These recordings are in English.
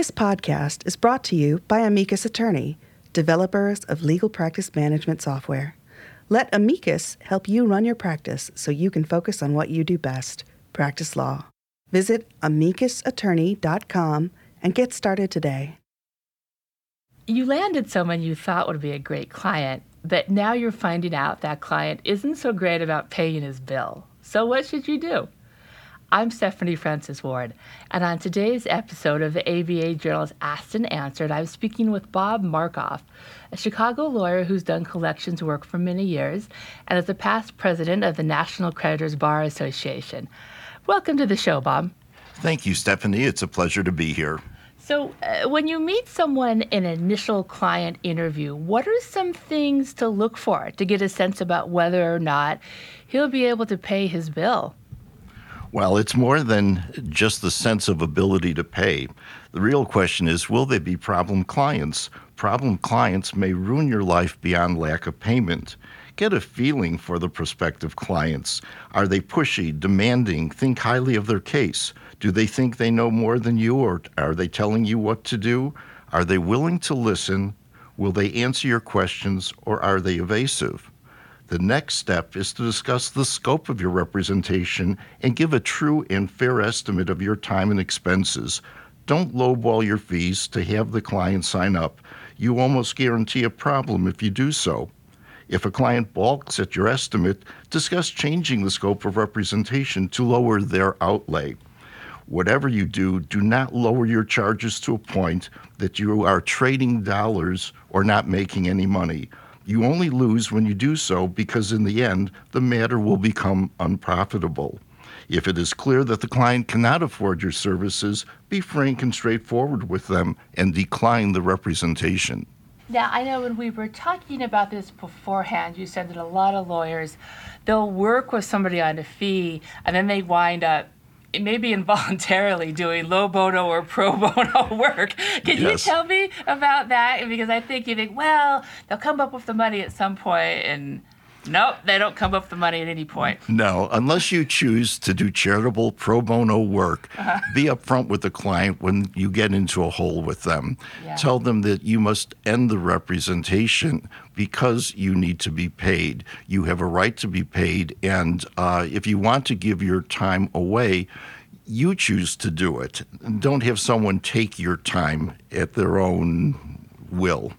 This podcast is brought to you by Amicus Attorney, developers of legal practice management software. Let Amicus help you run your practice so you can focus on what you do best practice law. Visit amicusattorney.com and get started today. You landed someone you thought would be a great client, but now you're finding out that client isn't so great about paying his bill. So, what should you do? I'm Stephanie Francis Ward, and on today's episode of the ABA Journal's Asked and Answered, I'm speaking with Bob Markoff, a Chicago lawyer who's done collections work for many years and is a past president of the National Creditors Bar Association. Welcome to the show, Bob. Thank you, Stephanie. It's a pleasure to be here. So, uh, when you meet someone in an initial client interview, what are some things to look for to get a sense about whether or not he'll be able to pay his bill? Well, it's more than just the sense of ability to pay. The real question is will they be problem clients? Problem clients may ruin your life beyond lack of payment. Get a feeling for the prospective clients. Are they pushy, demanding, think highly of their case? Do they think they know more than you, or are they telling you what to do? Are they willing to listen? Will they answer your questions, or are they evasive? The next step is to discuss the scope of your representation and give a true and fair estimate of your time and expenses. Don't lowball your fees to have the client sign up. You almost guarantee a problem if you do so. If a client balks at your estimate, discuss changing the scope of representation to lower their outlay. Whatever you do, do not lower your charges to a point that you are trading dollars or not making any money. You only lose when you do so because, in the end, the matter will become unprofitable. If it is clear that the client cannot afford your services, be frank and straightforward with them and decline the representation. Now, I know when we were talking about this beforehand, you said that a lot of lawyers, they'll work with somebody on a fee and then they wind up maybe involuntarily doing low bono or pro bono work. Can yes. you tell me about that? Because I think you think, well, they'll come up with the money at some point and Nope, they don't come up with the money at any point. No, unless you choose to do charitable pro bono work, uh-huh. be upfront with the client when you get into a hole with them. Yeah. Tell them that you must end the representation because you need to be paid. You have a right to be paid, and uh, if you want to give your time away, you choose to do it. Don't have someone take your time at their own will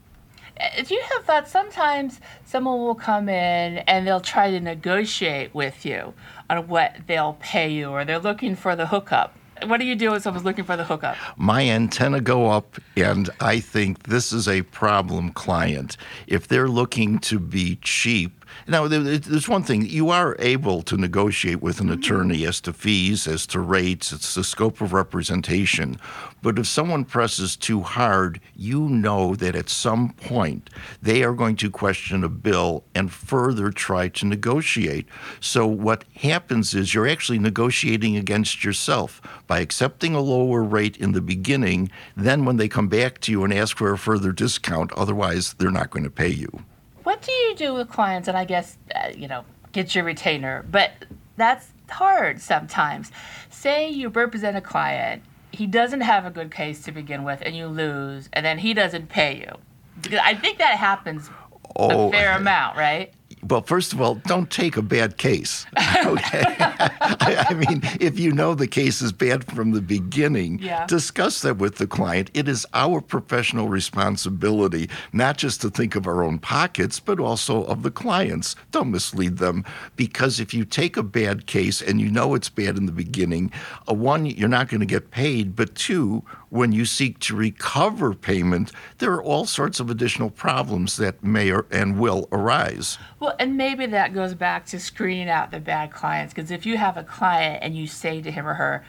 do you have that sometimes someone will come in and they'll try to negotiate with you on what they'll pay you or they're looking for the hookup what do you do when someone's looking for the hookup? My antenna go up, and I think this is a problem client. If they're looking to be cheap, now, there's one thing you are able to negotiate with an mm-hmm. attorney as to fees, as to rates, it's the scope of representation. But if someone presses too hard, you know that at some point they are going to question a bill and further try to negotiate. So, what happens is you're actually negotiating against yourself by accepting a lower rate in the beginning. Then, when they come back to you and ask for a further discount, otherwise, they're not going to pay you what do you do with clients? And I guess, uh, you know, get your retainer, but that's hard sometimes. Say you represent a client, he doesn't have a good case to begin with, and you lose, and then he doesn't pay you. Because I think that happens oh, a fair amount, right? Well, first of all, don't take a bad case. Okay. I mean, if you know the case is bad from the beginning, yeah. discuss that with the client. It is our professional responsibility not just to think of our own pockets, but also of the clients. Don't mislead them because if you take a bad case and you know it's bad in the beginning, uh, one, you're not going to get paid, but two, when you seek to recover payment, there are all sorts of additional problems that may or, and will arise. Well, and maybe that goes back to screening out the bad clients because if you have a client and you say to him or her,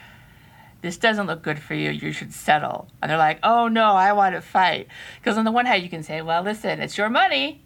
this doesn't look good for you, you should settle. And they're like, oh no, I want to fight. Because on the one hand, you can say, well, listen, it's your money,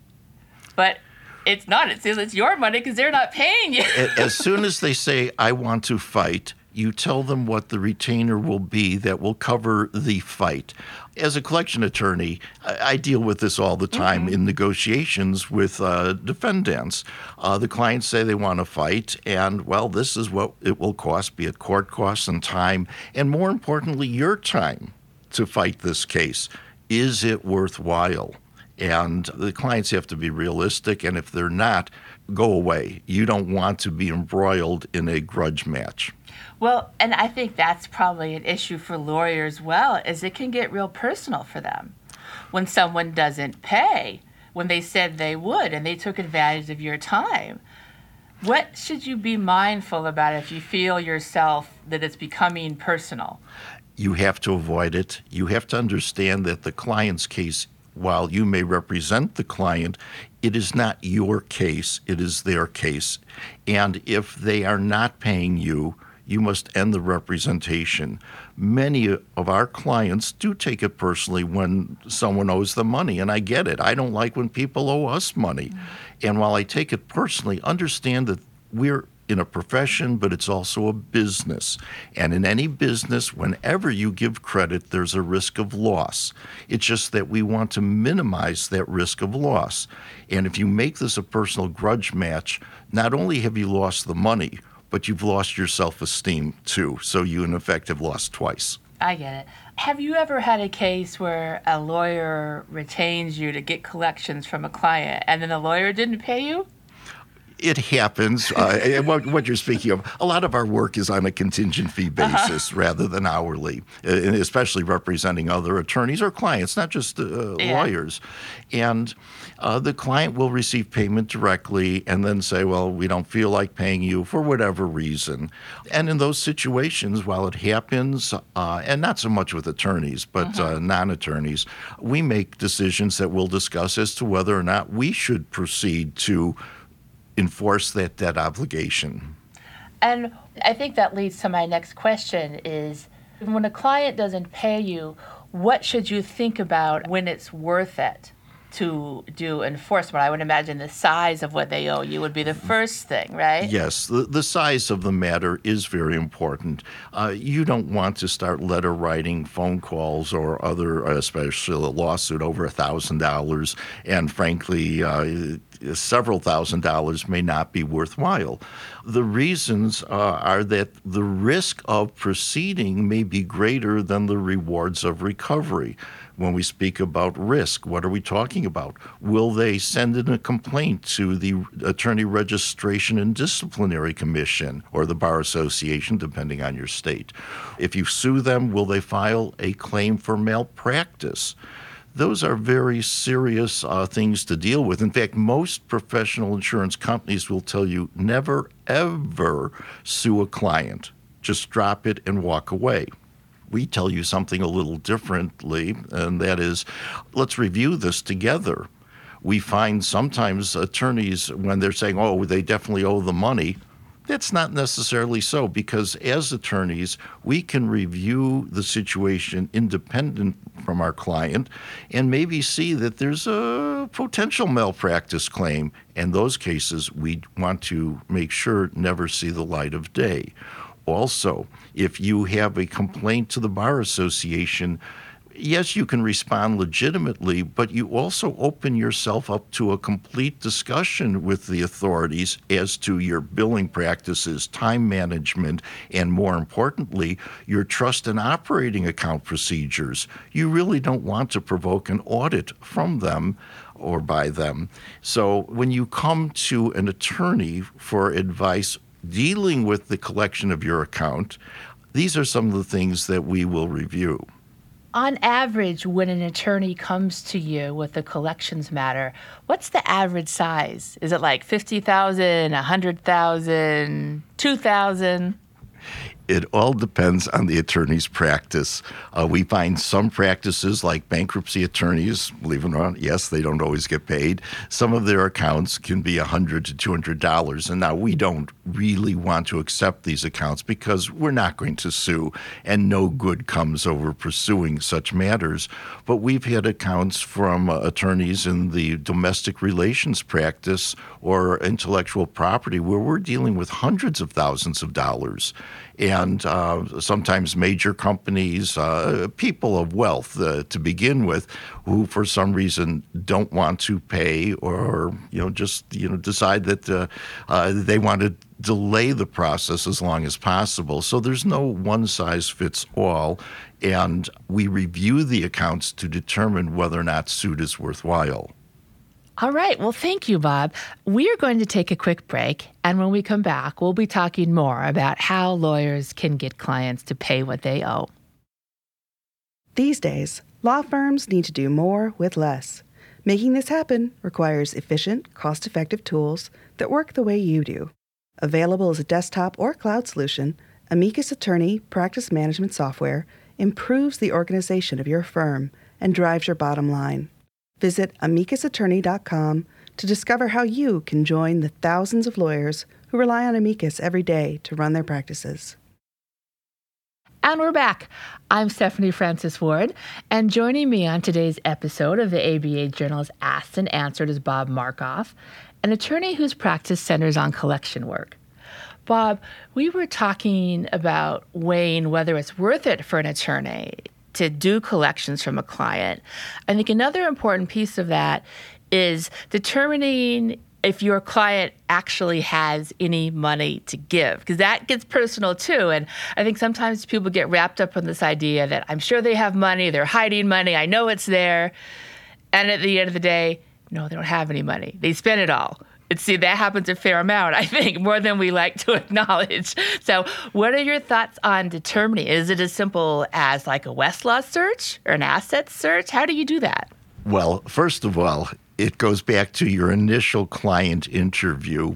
but it's not. It's, it's your money because they're not paying you. as soon as they say, I want to fight, you tell them what the retainer will be that will cover the fight. As a collection attorney, I, deal with this all the time mm-hmm. in negotiations with uh, defendants. Uh, the clients say they want to fight, and well, this is what it will cost, be it court costs and time, and more importantly, your time. to fight this case. Is it worthwhile? And the clients have to be realistic, and if they're not, go away. You don't want to be embroiled in a grudge match. Well, and I think that's probably an issue for lawyers well, is it can get real personal for them. When someone doesn't pay when they said they would and they took advantage of your time. What should you be mindful about if you feel yourself that it's becoming personal? You have to avoid it. You have to understand that the client's case, while you may represent the client, it is not your case, it is their case. And if they are not paying you, you must end the representation. Many of our clients do take it personally when someone owes them money, and I get it. I don't like when people owe us money. Mm-hmm. And while I take it personally, understand that we're in a profession, but it's also a business. And in any business, whenever you give credit, there's a risk of loss. It's just that we want to minimize that risk of loss. And if you make this a personal grudge match, not only have you lost the money, but you've lost your self esteem too. So you, in effect, have lost twice. I get it. Have you ever had a case where a lawyer retains you to get collections from a client and then the lawyer didn't pay you? It happens. Uh, what, what, you're speaking of, a lot of our work is on a contingent fee uh-huh. basis uh-huh. rather than hourly, uh, especially representing other attorneys or clients, not just uh, yeah. lawyers. And uh, the client will receive payment directly and then say, well, we don't feel like paying you for whatever reason. And in those situations, while it happens, uh, and not so much with attorneys, but uh-huh. non attorneys, we make decisions that we'll discuss as to whether or not we should proceed to enforce that debt obligation. And I think that leads to my next question is when a client doesn't pay you, what should you think about when it's worth it? to do enforcement. I would imagine the size of what they owe you would be the first thing, right? Yes, the, the size of the matter is very important. Uh, you don't want to start letter writing, phone calls, or other, especially a lawsuit over a thousand dollars, and frankly. Uh, several thousand dollars may not be worthwhile. The reasons uh, are that the risk of proceeding may be greater than the rewards of recovery when we speak about risk, what are we talking about? Will they send in a complaint to the Attorney Registration and Disciplinary Commission or the Bar Association, depending on your state? If you sue them, will they file a claim for malpractice? Those are very serious uh, things to deal with. In fact, most professional insurance companies will tell you never, ever sue a client. Just drop it and walk away we tell you something a little differently, and that is let's review this together. We find sometimes attorneys, when they're saying, oh, they definitely owe the money, that's not necessarily so because as attorneys, we can review the situation independent from our client and maybe see that there's a potential malpractice claim. And those cases we want to make sure never see the light of day. Also, if you have a complaint to the Bar Association, yes, you can respond legitimately, but you also open yourself up to a complete discussion with the authorities as to your billing practices, time management, and more importantly, your trust and operating account procedures. You really don't want to provoke an audit from them or by them. So when you come to an attorney for advice dealing with the collection of your account, these are some of the things that we will review. On average, when an attorney comes to you with a collections matter, what's the average size? Is it like 50,000, 100,000, 2,000? It all depends on the attorney's practice. Uh, we find some practices, like bankruptcy attorneys, believe it or not, yes, they don't always get paid. Some of their accounts can be 100 to $200. And now we don't really want to accept these accounts because we're not going to sue, and no good comes over pursuing such matters. But we've had accounts from uh, attorneys in the domestic relations practice or intellectual property where we're dealing with hundreds of thousands of dollars and uh, sometimes major companies, uh, people of wealth uh, to begin with, who for some reason don't want to pay or you know just you know decide that uh, uh, they want to delay the process as long as possible. So there's no one size fits all. And we review the accounts to determine whether or not suit is worthwhile. All right. Well, thank you, Bob. We are going to take a quick break. And when we come back, we'll be talking more about how lawyers can get clients to pay what they owe. These days, law firms need to do more with less. Making this happen requires efficient, cost effective tools that work the way you do. Available as a desktop or cloud solution, Amicus Attorney Practice Management Software improves the organization of your firm and drives your bottom line. Visit amicusattorney.com to discover how you can join the thousands of lawyers who rely on Amicus every day to run their practices. And we're back. I'm Stephanie Francis Ward, and joining me on today's episode of the ABA Journal's Asked and Answered is Bob Markoff, an attorney whose practice centers on collection work. Bob, we were talking about weighing whether it's worth it for an attorney to do collections from a client. I think another important piece of that is determining if your client actually has any money to give because that gets personal too. And i think sometimes people get wrapped up in this idea that i'm sure they have money they're hiding money i know it's there and at the end of the day no they don't have any money. They spend it all see that happens a fair amount i think more than we like to acknowledge. So what are your thoughts on determining is it as simple as like a westlaw search or an asset search? How do you do that? Well first of all it goes back to your initial client interview.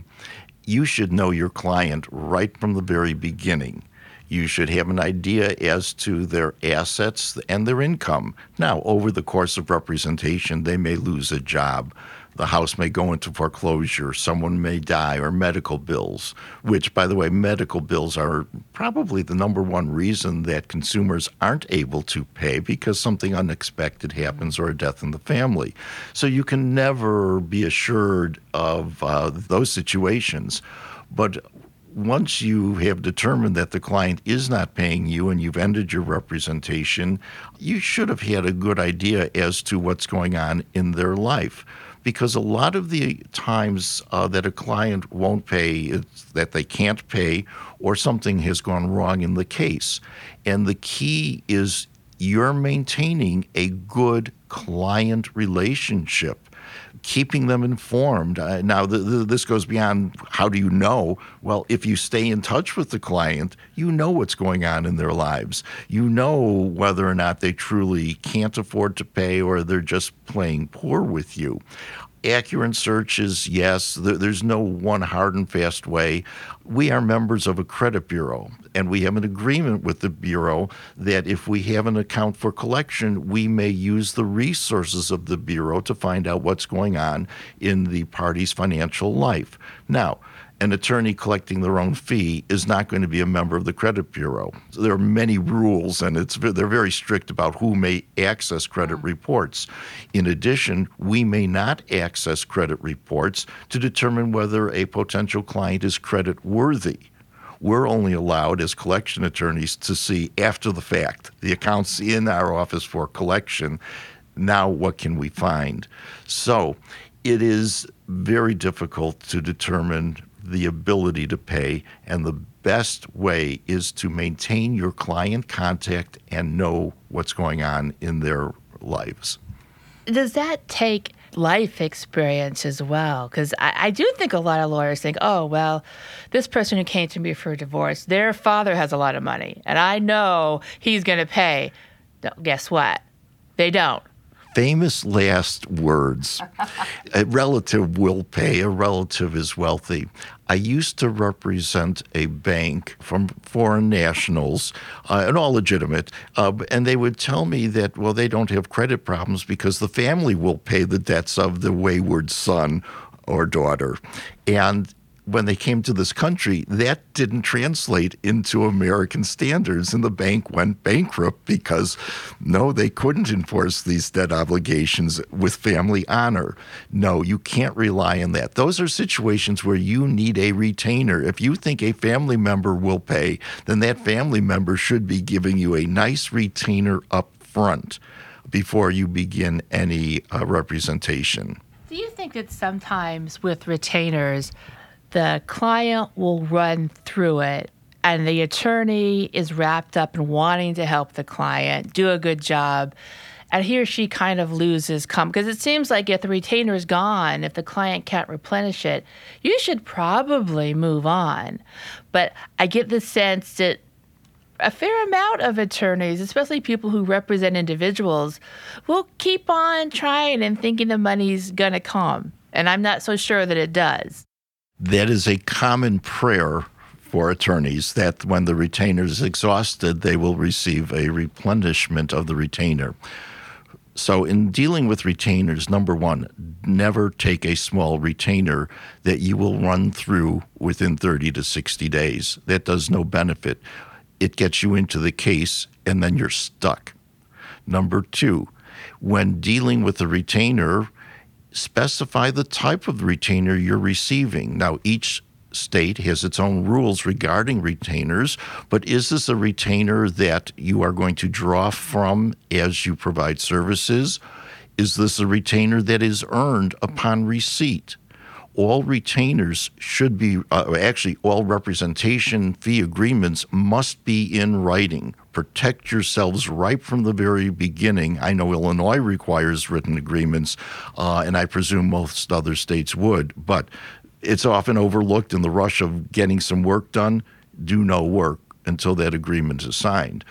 You should know your client right from the very beginning. You should have an idea as to their assets and their income. Now, over the course of representation, they may lose a job the house may go into foreclosure, someone may die, or medical bills, which, by the way, medical bills are probably the number one reason that consumers aren't able to pay because something unexpected happens or a death in the family. So you can never be assured of uh, those situations. But once you have determined that the client is not paying you and you've ended your representation, you should have had a good idea as to what's going on in their life because a lot of the times uh, that a client won't pay, that they can't pay, or something has gone wrong in the case. And the key is you're maintaining a good client relationship keeping them informed. Uh, now, this goes beyond how do you know? Well, if you stay in touch with the client, you know what's going on in their lives. You know whether or not they truly can't afford to pay or they're just playing poor with you accurate searches, yes. There's no one hard and fast way. We are members of a credit bureau, and we have an agreement with the bureau that if we have an account for collection, we may use the resources of the bureau to find out what's going on in the party's financial life. Now, an attorney collecting their own fee is not going to be a member of the credit bureau. So there are many rules, and it's they're very strict about who may access credit reports. In addition, we may not access credit reports to determine whether a potential client is credit worthy. We're only allowed as collection attorneys to see after the fact the accounts in our office for collection. Now, what can we find? So, it is very difficult to determine the ability to pay, and the best way is to maintain your client contact and know what's going on in their lives. Does that take life experience as well? Because I, I, do think a lot of lawyers think, oh, well, this person who came to me for a divorce, their father has a lot of money, and I know he's going to pay. No, guess what? They don't famous last words. a relative will pay, a relative is wealthy. I used to represent a bank from foreign nationals, uh, and all legitimate, uh, and they would tell me that, well, they don't have credit problems because the family will pay the debts of the wayward son or daughter. And when they came to this country, that didn't translate into American standards, and the bank went bankrupt because no, they couldn't enforce these debt obligations with family honor. No, you can't rely on that. Those are situations where you need a retainer. If you think a family member will pay, then that family member should be giving you a nice retainer up front before you begin any uh, representation. Do you think that sometimes with retainers, the client will run through it and the attorney is wrapped up in wanting to help the client do a good job and he or she kind of loses come because it seems like if the retainer is gone if the client can't replenish it you should probably move on but i get the sense that a fair amount of attorneys, especially people who represent individuals, will keep on trying and thinking the money's going to come. And I'm not so sure that it does. That is a common prayer for attorneys that when the retainer is exhausted, they will receive a replenishment of the retainer. So, in dealing with retainers, number one, never take a small retainer that you will run through within 30 to 60 days. That does no benefit. It gets you into the case and then you're stuck. Number two, when dealing with a retainer, specify the type of retainer you're receiving. Now, each state has its own rules regarding retainers, but is this a retainer that you are going to draw from as you provide services? Is this a retainer that is earned upon receipt? All retainers should be, uh, actually, all representation fee agreements must be in writing. Protect yourselves right from the very beginning. I know Illinois requires written agreements, uh, and I presume most other states would, but it's often overlooked in the rush of getting some work done. Do no work until that agreement is signed.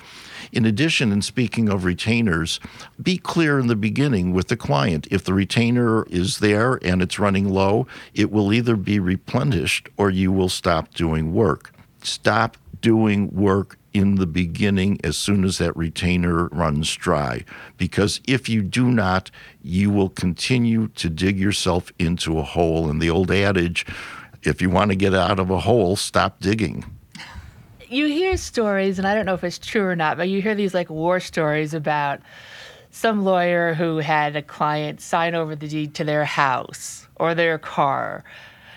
In addition, in speaking of retainers, be clear in the beginning with the client. If the retainer is there and it's running low, it will either be replenished or you will stop doing work. Stop doing work in the beginning as soon as that retainer runs dry. Because if you do not, you will continue to dig yourself into a hole. And the old adage, if you want to get out of a hole, stop digging. You hear stories, and I don't know if it's true or not, but you hear these like war stories about some lawyer who had a client sign over the deed to their house or their car.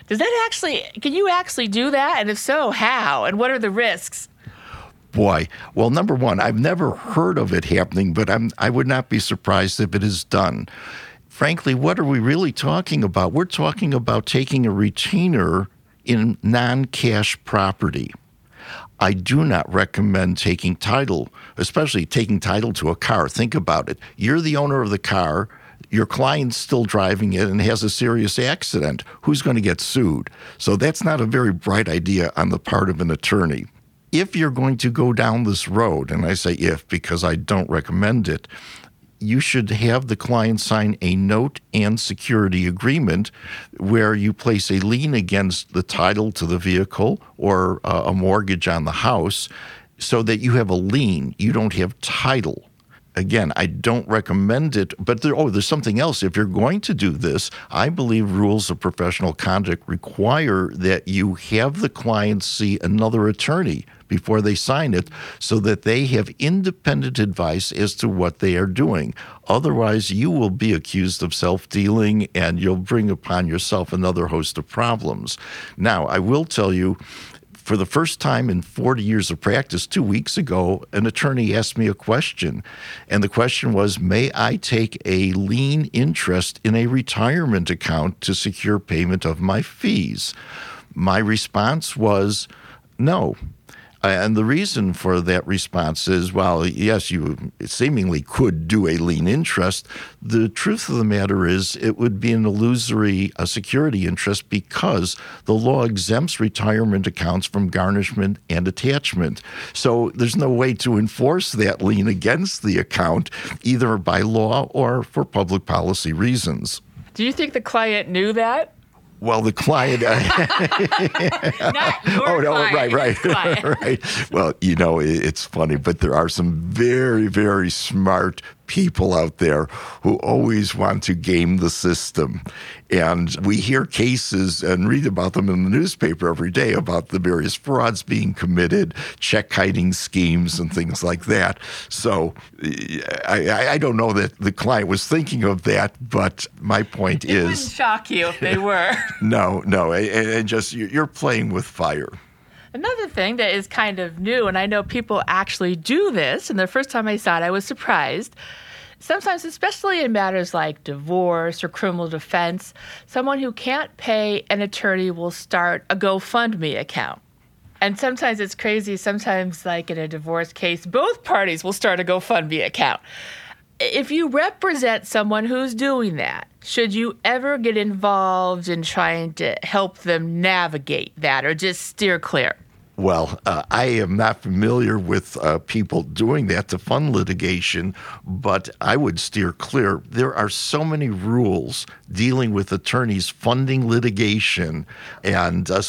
Does that actually, can you actually do that? And if so, how? And what are the risks? Boy, well, number one, I've never heard of it happening, but I'm, I would not be surprised if it is done. Frankly, what are we really talking about? We're talking about taking a retainer in non cash property. I do not recommend taking title, especially taking title to a car. Think about it. You're the owner of the car. Your client's still driving it and has a serious accident. Who's going to get sued? So that's not a very bright idea on the part of an attorney if you're going to go down this road, and I say if because I don't recommend it, you should have the client sign a note and security agreement where you place a lien against the title to the vehicle or uh, a mortgage on the house so that you have a lien. You don't have title again, I don't recommend it, but there, oh, there's something else. If you're going to do this, I believe rules of professional conduct require that you have the client see another attorney before they sign it so that they have independent advice as to what they are doing. Otherwise, you will be accused of self dealing and you'll bring upon yourself another host of problems. Now, I will tell you for the first time in 40 years of practice, two weeks ago, an attorney asked me a question. And the question was May I take a lien interest in a retirement account to secure payment of my fees? My response was no. And the reason for that response is well, yes, you seemingly could do a lien interest. The truth of the matter is, it would be an illusory a security interest because the law exempts retirement accounts from garnishment and attachment. So there's no way to enforce that lien against the account, either by law or for public policy reasons. Do you think the client knew that? Well, the client. Uh, oh no! Client, right, right, right. Well, you know, it's funny, but there are some very, very smart people out there who always want to game the system. And we hear cases and read about them in the newspaper every day about the various frauds being committed, check kiting schemes, and things like that. So I, I don't know that the client was thinking of that, but my point it is. It wouldn't shock you if they were. no, no. And, and just you're playing with fire. Another thing that is kind of new, and I know people actually do this, and the first time I saw it, I was surprised. Sometimes, especially in matters like divorce or criminal defense, someone who can't pay an attorney will start a GoFundMe account. And sometimes it's crazy. Sometimes, like in a divorce case, both parties will start a GoFundMe account. If you represent someone who's doing that, should you ever get involved in trying to help them navigate that or just steer clear? Well, uh, I am not familiar with uh, people doing that to fund litigation, but I would steer clear. There are so many rules dealing with attorneys funding litigation and uh,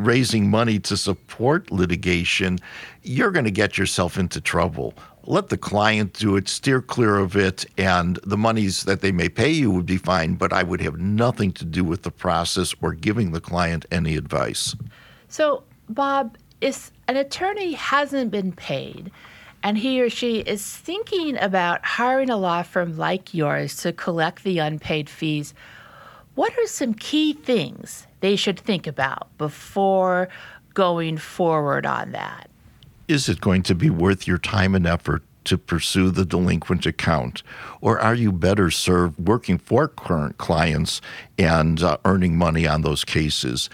raising money to support litigation. You're going to get yourself into trouble. Let the client do it, steer clear of it, and the monies that they may pay you would be fine, but I would have nothing to do with the process or giving the client any advice. So, Bob, if an attorney hasn't been paid and he or she is thinking about hiring a law firm like yours to collect the unpaid fees, what are some key things they should think about before going forward on that? Is it going to be worth your time and effort to pursue the delinquent account? Or are you better served working for current clients and uh, earning money on those cases?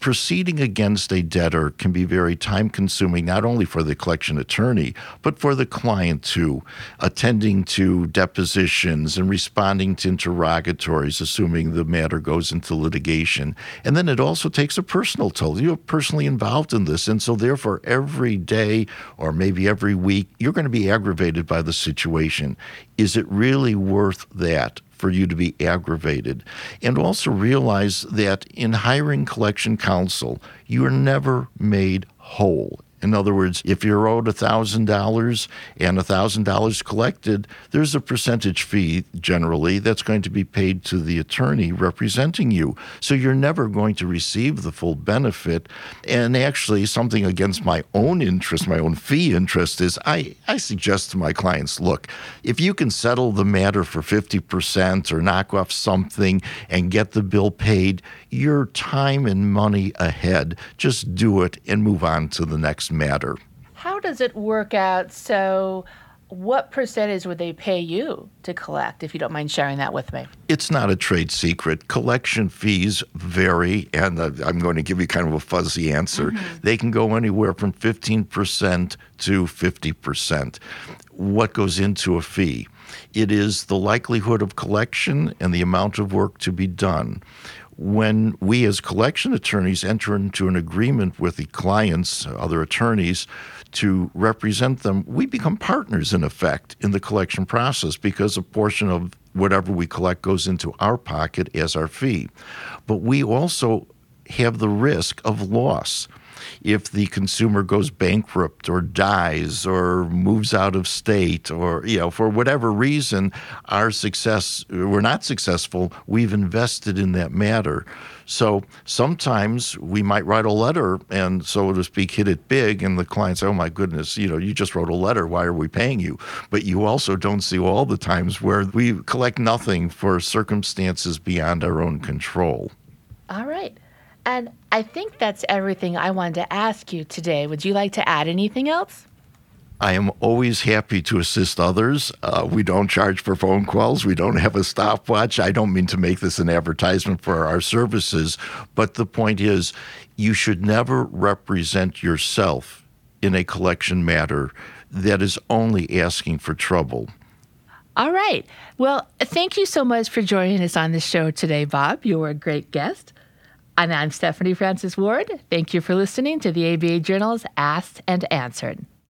Proceeding against a debtor can be very time consuming, not only for the collection attorney, but for the client too. Attending to depositions and responding to interrogatories, assuming the matter goes into litigation. And then it also takes a personal toll. You're personally involved in this. And so, therefore, every day or maybe every week, you're going to be aggravated by the situation. Is it really worth that? For you to be aggravated. And also realize that in hiring collection counsel, you are never made whole. In other words, if you're owed $1,000 and $1,000 collected, there's a percentage fee generally that's going to be paid to the attorney representing you. So you're never going to receive the full benefit. And actually, something against my own interest, my own fee interest, is I, I suggest to my clients look, if you can settle the matter for 50% or knock off something and get the bill paid, your time and money ahead. Just do it and move on to the next matter. How does it work out? So, what percentage would they pay you to collect, if you don't mind sharing that with me? It's not a trade secret. Collection fees vary, and uh, I'm going to give you kind of a fuzzy answer. Mm-hmm. They can go anywhere from 15% to 50%. What goes into a fee? It is the likelihood of collection and the amount of work to be done when we as collection attorneys enter into an agreement with the clients, other attorneys, to represent them, we become partners in effect in the collection process because a portion of whatever we collect goes into our pocket as our fee. But we also have the risk of loss if the consumer goes bankrupt or dies or moves out of state or you know for whatever reason our success we're not successful. We've invested in that matter. So sometimes we might write a letter and so to speak hit it big and the client say oh my goodness you know you just wrote a letter. Why are we paying you? But you also don't see all the times where we collect nothing for circumstances beyond our own control. All right and I think that's everything I wanted to ask you today. Would you like to add anything else? I am always happy to assist others. Uh, we don't charge for phone calls. We don't have a stopwatch. I don't mean to make this an advertisement for our services, but the point is you should never represent yourself in a collection matter that is only asking for trouble. All right. Well, thank you so much for joining us on the show today, Bob. You were a great guest. And I'm Stephanie Francis Ward. Thank you for listening to the ABA Journal's Asked and Answered.